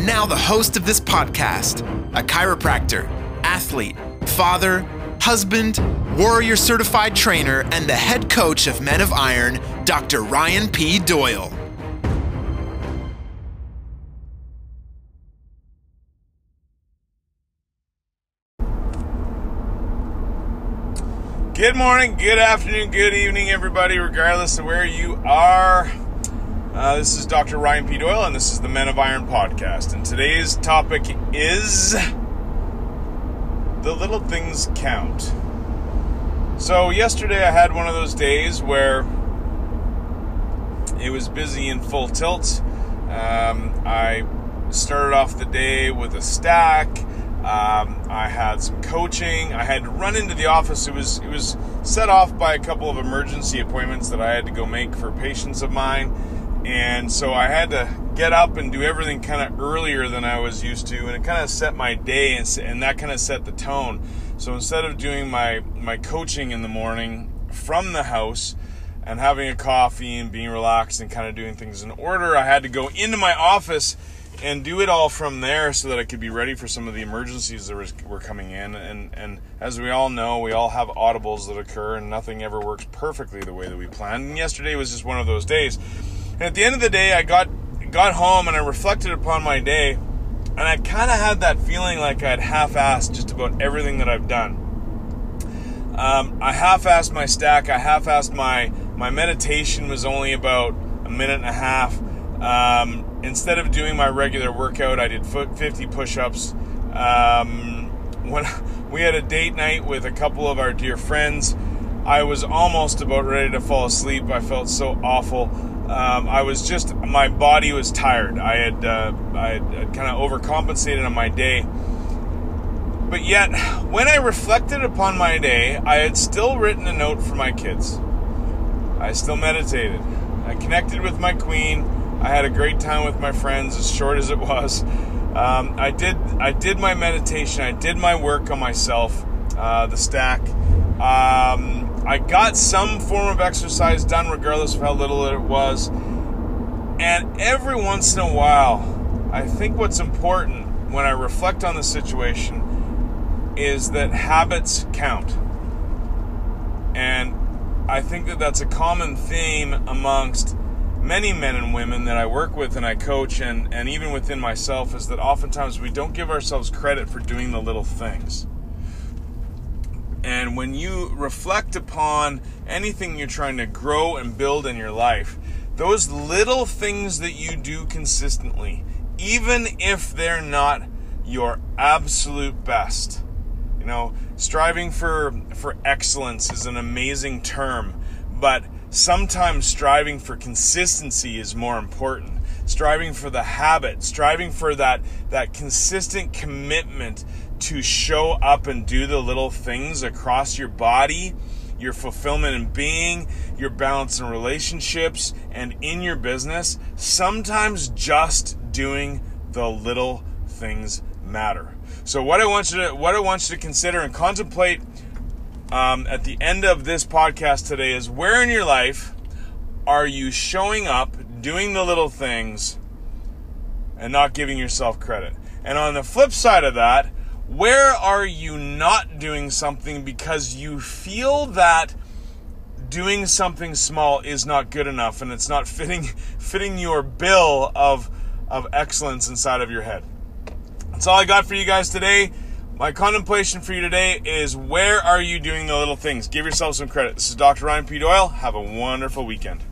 And now, the host of this podcast, a chiropractor, athlete, father, husband, warrior certified trainer, and the head coach of Men of Iron, Dr. Ryan P. Doyle. Good morning, good afternoon, good evening, everybody, regardless of where you are. Uh, this is Dr. Ryan P. Doyle, and this is the Men of Iron podcast. And today's topic is the little things count. So, yesterday I had one of those days where it was busy in full tilt. Um, I started off the day with a stack. Um, I had some coaching. I had to run into the office. It was it was set off by a couple of emergency appointments that I had to go make for patients of mine, and so I had to get up and do everything kind of earlier than I was used to, and it kind of set my day and, and that kind of set the tone. So instead of doing my my coaching in the morning from the house and having a coffee and being relaxed and kind of doing things in order, I had to go into my office and do it all from there so that I could be ready for some of the emergencies that was, were coming in. And, and as we all know, we all have audibles that occur, and nothing ever works perfectly the way that we planned. And yesterday was just one of those days. And at the end of the day, I got got home and I reflected upon my day, and I kind of had that feeling like I'd half-assed just about everything that I've done. Um, I half-assed my stack. I half-assed my my meditation was only about a minute and a half. Um, instead of doing my regular workout, I did 50 push ups. Um, when we had a date night with a couple of our dear friends, I was almost about ready to fall asleep. I felt so awful. Um, I was just, my body was tired. I had, uh, I had kind of overcompensated on my day. But yet, when I reflected upon my day, I had still written a note for my kids. I still meditated. I connected with my queen. I had a great time with my friends, as short as it was. Um, I did I did my meditation. I did my work on myself, uh, the stack. Um, I got some form of exercise done, regardless of how little it was. And every once in a while, I think what's important when I reflect on the situation is that habits count. And I think that that's a common theme amongst many men and women that I work with and I coach, and, and even within myself, is that oftentimes we don't give ourselves credit for doing the little things. And when you reflect upon anything you're trying to grow and build in your life, those little things that you do consistently, even if they're not your absolute best, you know, striving for for excellence is an amazing term, but sometimes striving for consistency is more important. Striving for the habit striving for that that consistent commitment to show up and do the little things across your body your fulfillment in being your balance in relationships and in your business. Sometimes just doing the little things matter. So what i want you to what i want you to consider and contemplate um, at the end of this podcast today is where in your life are you showing up, doing the little things, and not giving yourself credit? And on the flip side of that, where are you not doing something because you feel that doing something small is not good enough and it's not fitting fitting your bill of of excellence inside of your head. That's all I got for you guys today. My contemplation for you today is where are you doing the little things? Give yourself some credit. This is Dr. Ryan P. Doyle. Have a wonderful weekend.